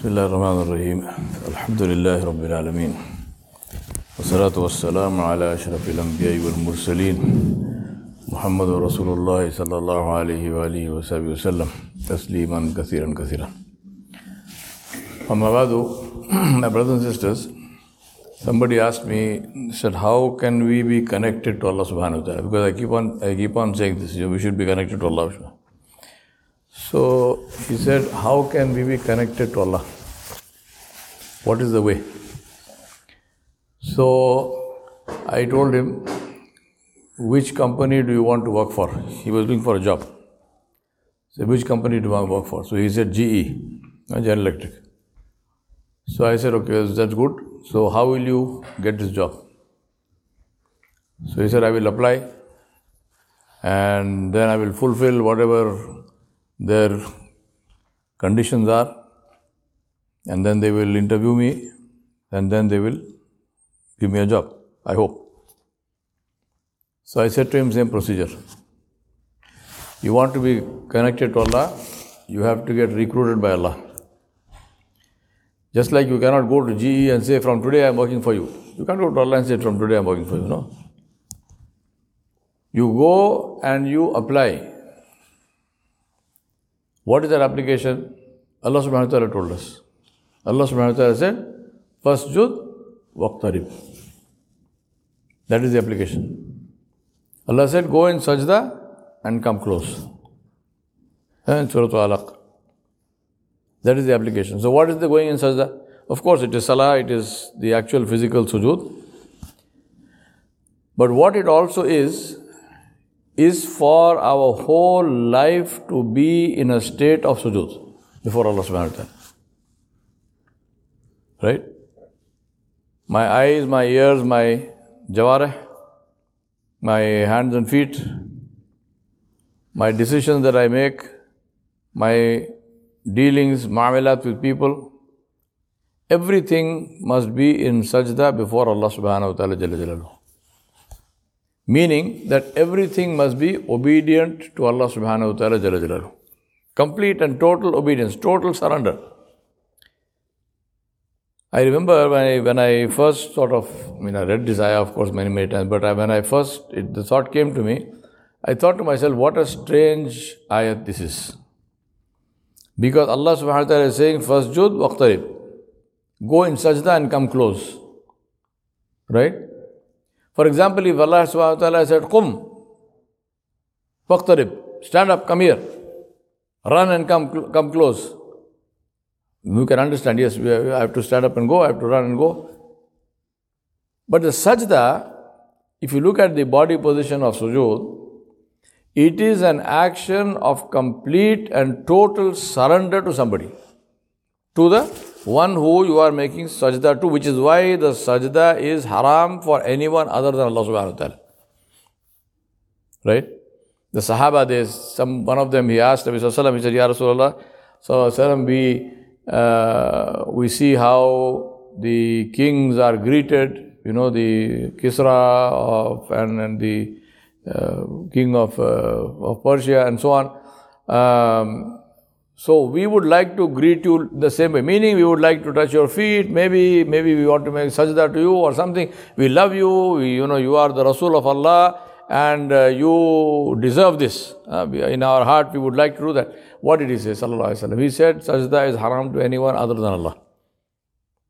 بسم الله الرحمن الرحيم الحمد لله رب العالمين والصلاة والسلام على أشرف الأنبياء والمرسلين محمد رسول الله صلى الله عليه وآله وصحبه وسلم تسليما كثيرا كثيرا أما بعد my brothers and sisters somebody asked me said how can we be connected to Allah subhanahu wa ta'ala because I keep on I keep on saying this we should be connected to Allah subhanahu so he said, How can we be connected to Allah? What is the way? So I told him, Which company do you want to work for? He was looking for a job. So, which company do you want to work for? So he said, GE, uh, General Electric. So I said, Okay, that's good. So how will you get this job? So he said, I will apply and then I will fulfill whatever their conditions are, and then they will interview me, and then they will give me a job. I hope. So I said to him, same procedure. You want to be connected to Allah, you have to get recruited by Allah. Just like you cannot go to GE and say, From today I am working for you. You can't go to Allah and say, From today I am working for you. No. You go and you apply what is that application? Allah subhanahu wa ta'ala told us. Allah subhanahu wa ta'ala said, Fasjud waqtarib. That is the application. Allah said, Go in sajda and come close. And Surah Alaq. That is the application. So, what is the going in sajda? Of course, it is salah, it is the actual physical sujood. But what it also is, is for our whole life to be in a state of sujood before Allah subhanahu wa ta'ala. Right? My eyes, my ears, my jawareh, my hands and feet, my decisions that I make, my dealings, ma'amilat with people, everything must be in sajda before Allah subhanahu wa ta'ala. Meaning that everything must be obedient to Allah subhanahu wa ta'ala. Complete and total obedience, total surrender. I remember when I, when I first sort of, I mean, I read this ayah, of course, many, many times, but I, when I first, it, the thought came to me, I thought to myself, what a strange ayat this is. Because Allah subhanahu wa ta'ala is saying, Fasjud waqtarib. Go in sajda and come close. Right? For example, if Allah subhanahu wa ta'ala said, Qum, waqtarib, stand up, come here, run and come, come close. You can understand, yes, I have to stand up and go, I have to run and go. But the sajda, if you look at the body position of sujood, it is an action of complete and total surrender to somebody, to the one who you are making sajda to, which is why the sajda is haram for anyone other than Allah subhanahu wa ta'ala. Right? The Sahaba, there's some one of them he asked Nabi Sallallahu he said, Ya Rasulullah, so we uh, we see how the kings are greeted, you know, the Kisra of and, and the uh, king of, uh, of Persia and so on. Um, so we would like to greet you the same way, meaning we would like to touch your feet, maybe, maybe we want to make sajda to you or something. We love you, we, you know, you are the Rasul of Allah and uh, you deserve this. Uh, in our heart, we would like to do that. What did he say, sallallahu alaihi wasallam? He said, sajda is haram to anyone other than Allah.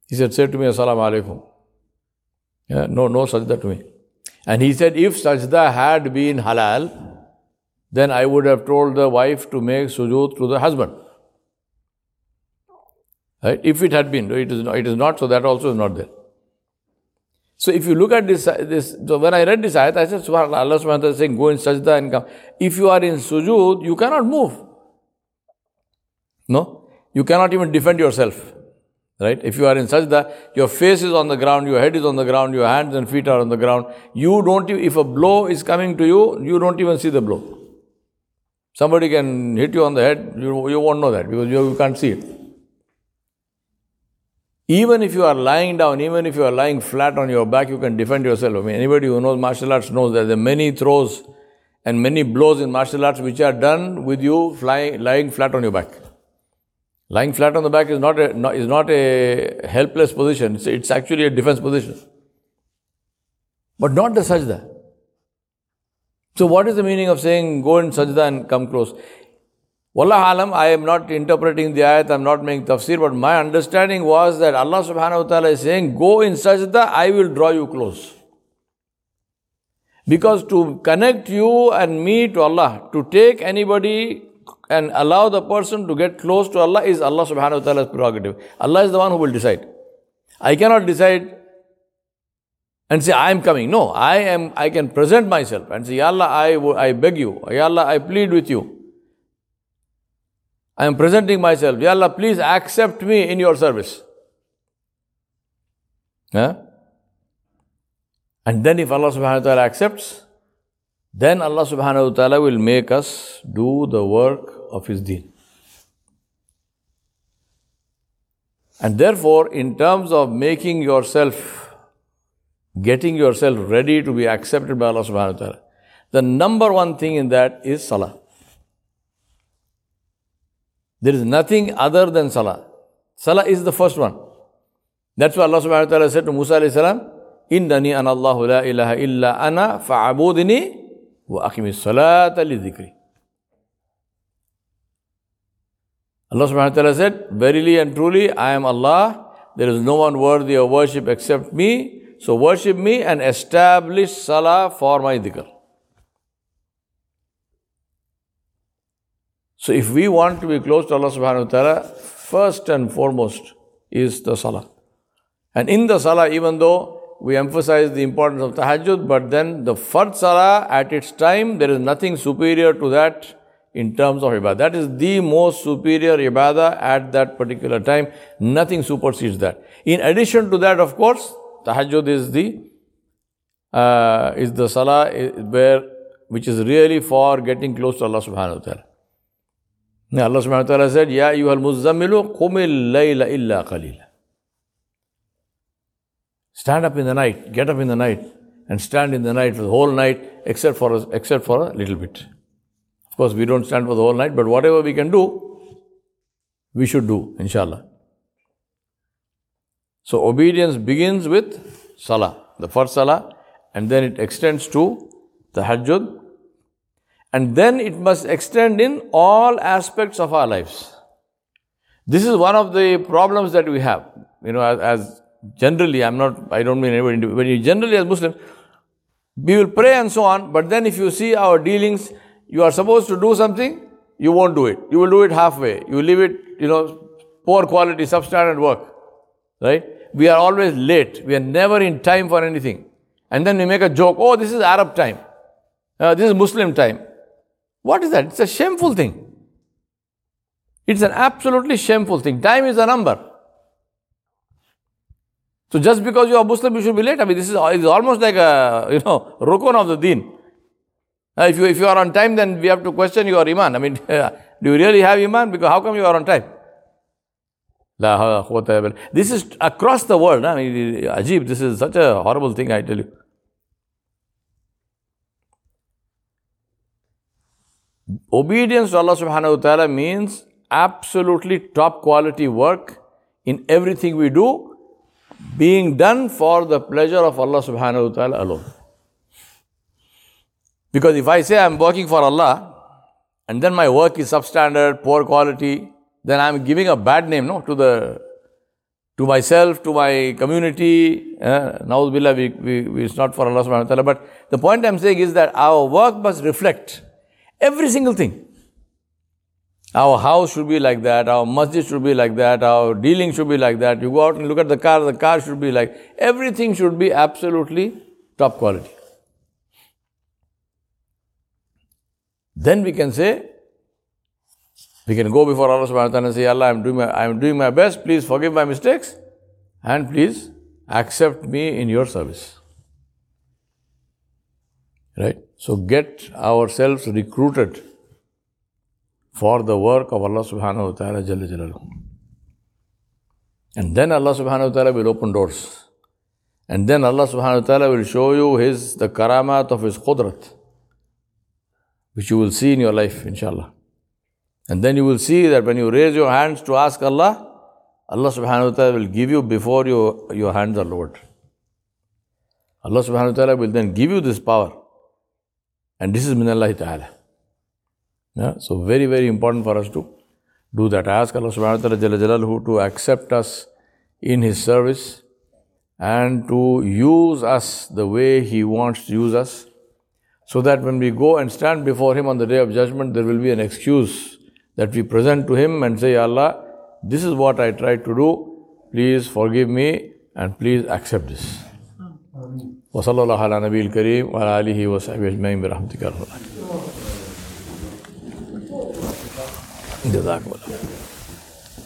He said, say to me, assalamu alaikum. Yeah, no, no sajda to me. And he said, if sajda had been halal, then I would have told the wife to make sujood to the husband. Right? If it had been, it is not, it is not so that also is not there. So if you look at this, this so when I read this ayat, I said, Subhanallah, Allah subhanahu wa ta'ala is saying, go in sajda and come. If you are in sujood, you cannot move. No? You cannot even defend yourself. Right? If you are in sajda, your face is on the ground, your head is on the ground, your hands and feet are on the ground. You don't, if a blow is coming to you, you don't even see the blow. Somebody can hit you on the head, you, you won't know that because you, you can't see it. Even if you are lying down, even if you are lying flat on your back, you can defend yourself. I mean, anybody who knows martial arts knows that there are many throws and many blows in martial arts which are done with you flying, lying flat on your back. Lying flat on the back is not a, not, is not a helpless position, it's, it's actually a defense position. But not the sajda. So, what is the meaning of saying go in sajda and come close? Wallah alam, I am not interpreting the ayat, I am not making tafsir, but my understanding was that Allah subhanahu wa ta'ala is saying, Go in sajda, I will draw you close. Because to connect you and me to Allah, to take anybody and allow the person to get close to Allah is Allah subhanahu wa ta'ala's prerogative. Allah is the one who will decide. I cannot decide and say, I am coming. No, I am, I can present myself and say, Ya Allah, I, I beg you. Ya Allah, I plead with you. I am presenting myself. Ya Allah, please accept me in your service. Huh? And then if Allah subhanahu wa ta'ala accepts, then Allah subhanahu wa ta'ala will make us do the work of His deen. And therefore, in terms of making yourself, getting yourself ready to be accepted by Allah subhanahu wa ta'ala, the number one thing in that is salah. There is nothing other than salah. Salah is the first one. That's why Allah subhanahu wa ta'ala said to Musa alayhi salam, Innani an Allahu la ilaha illa ana fa'abudini wa aqimis salata li. Allah subhanahu wa ta'ala said, Verily and truly, I am Allah. There is no one worthy of worship except me. So worship me and establish salah for my dhikr. So if we want to be close to Allah subhanahu wa ta'ala, first and foremost is the salah. And in the salah, even though we emphasize the importance of tahajjud, but then the first salah at its time, there is nothing superior to that in terms of ibadah. That is the most superior ibadah at that particular time. Nothing supersedes that. In addition to that, of course, tahajjud is the uh, is the salah where which is really for getting close to Allah subhanahu wa ta'ala. Now Allah subhanahu wa ta'ala said, Ya ayyuhal muzammilu qumil layla illa qalila. Stand up in the night, get up in the night, and stand in the night for the whole night, except for a, except for a little bit. Of course, we don't stand for the whole night, but whatever we can do, we should do, inshallah. So obedience begins with salah, the first salah, and then it extends to the tahajjud, and then it must extend in all aspects of our lives. This is one of the problems that we have. You know, as, as generally, I'm not, I don't mean anybody, when you generally as Muslims, we will pray and so on, but then if you see our dealings, you are supposed to do something, you won't do it. You will do it halfway. You leave it, you know, poor quality, substandard work. Right? We are always late. We are never in time for anything. And then we make a joke, oh, this is Arab time. Uh, this is Muslim time. What is that? It's a shameful thing. It's an absolutely shameful thing. Time is a number. So just because you are Muslim, you should be late. I mean, this is it's almost like a you know rukun of the deen. Uh, if you if you are on time, then we have to question your iman. I mean, do you really have iman? Because how come you are on time? This is across the world. I mean, Ajib, this is such a horrible thing, I tell you. Obedience to Allah subhanahu wa ta'ala means absolutely top quality work in everything we do, being done for the pleasure of Allah subhanahu wa ta'ala alone. Because if I say I'm working for Allah and then my work is substandard, poor quality, then I'm giving a bad name no, to the to myself, to my community. Uh, we, we, it's not for Allah subhanahu wa ta'ala. But the point I'm saying is that our work must reflect Every single thing. Our house should be like that, our masjid should be like that, our dealing should be like that. You go out and look at the car, the car should be like, everything should be absolutely top quality. Then we can say, we can go before Allah subhanahu wa ta'ala and say, Allah, I'm doing, my, I'm doing my best, please forgive my mistakes and please accept me in your service. Right? So get ourselves recruited for the work of Allah subhanahu wa ta'ala Jalla Jalaluhu. And then Allah subhanahu wa ta'ala will open doors. And then Allah subhanahu wa ta'ala will show you his the karamat of his qudrat, which you will see in your life, inshallah. And then you will see that when you raise your hands to ask Allah, Allah subhanahu wa ta'ala will give you before your, your hands are lowered. Allah subhanahu wa ta'ala will then give you this power. And this is min Allah ta'ala. Yeah? So very, very important for us to do that. I ask Allah subhanahu wa ta'ala Jalla to accept us in His service and to use us the way He wants to use us. So that when we go and stand before Him on the day of judgment, there will be an excuse that we present to Him and say, Allah, this is what I tried to do. Please forgive me and please accept this. وصلى الله على نبي الكريم وعلى آله وصحبه أجمعين برحمتك يا رب العالمين جزاكم الله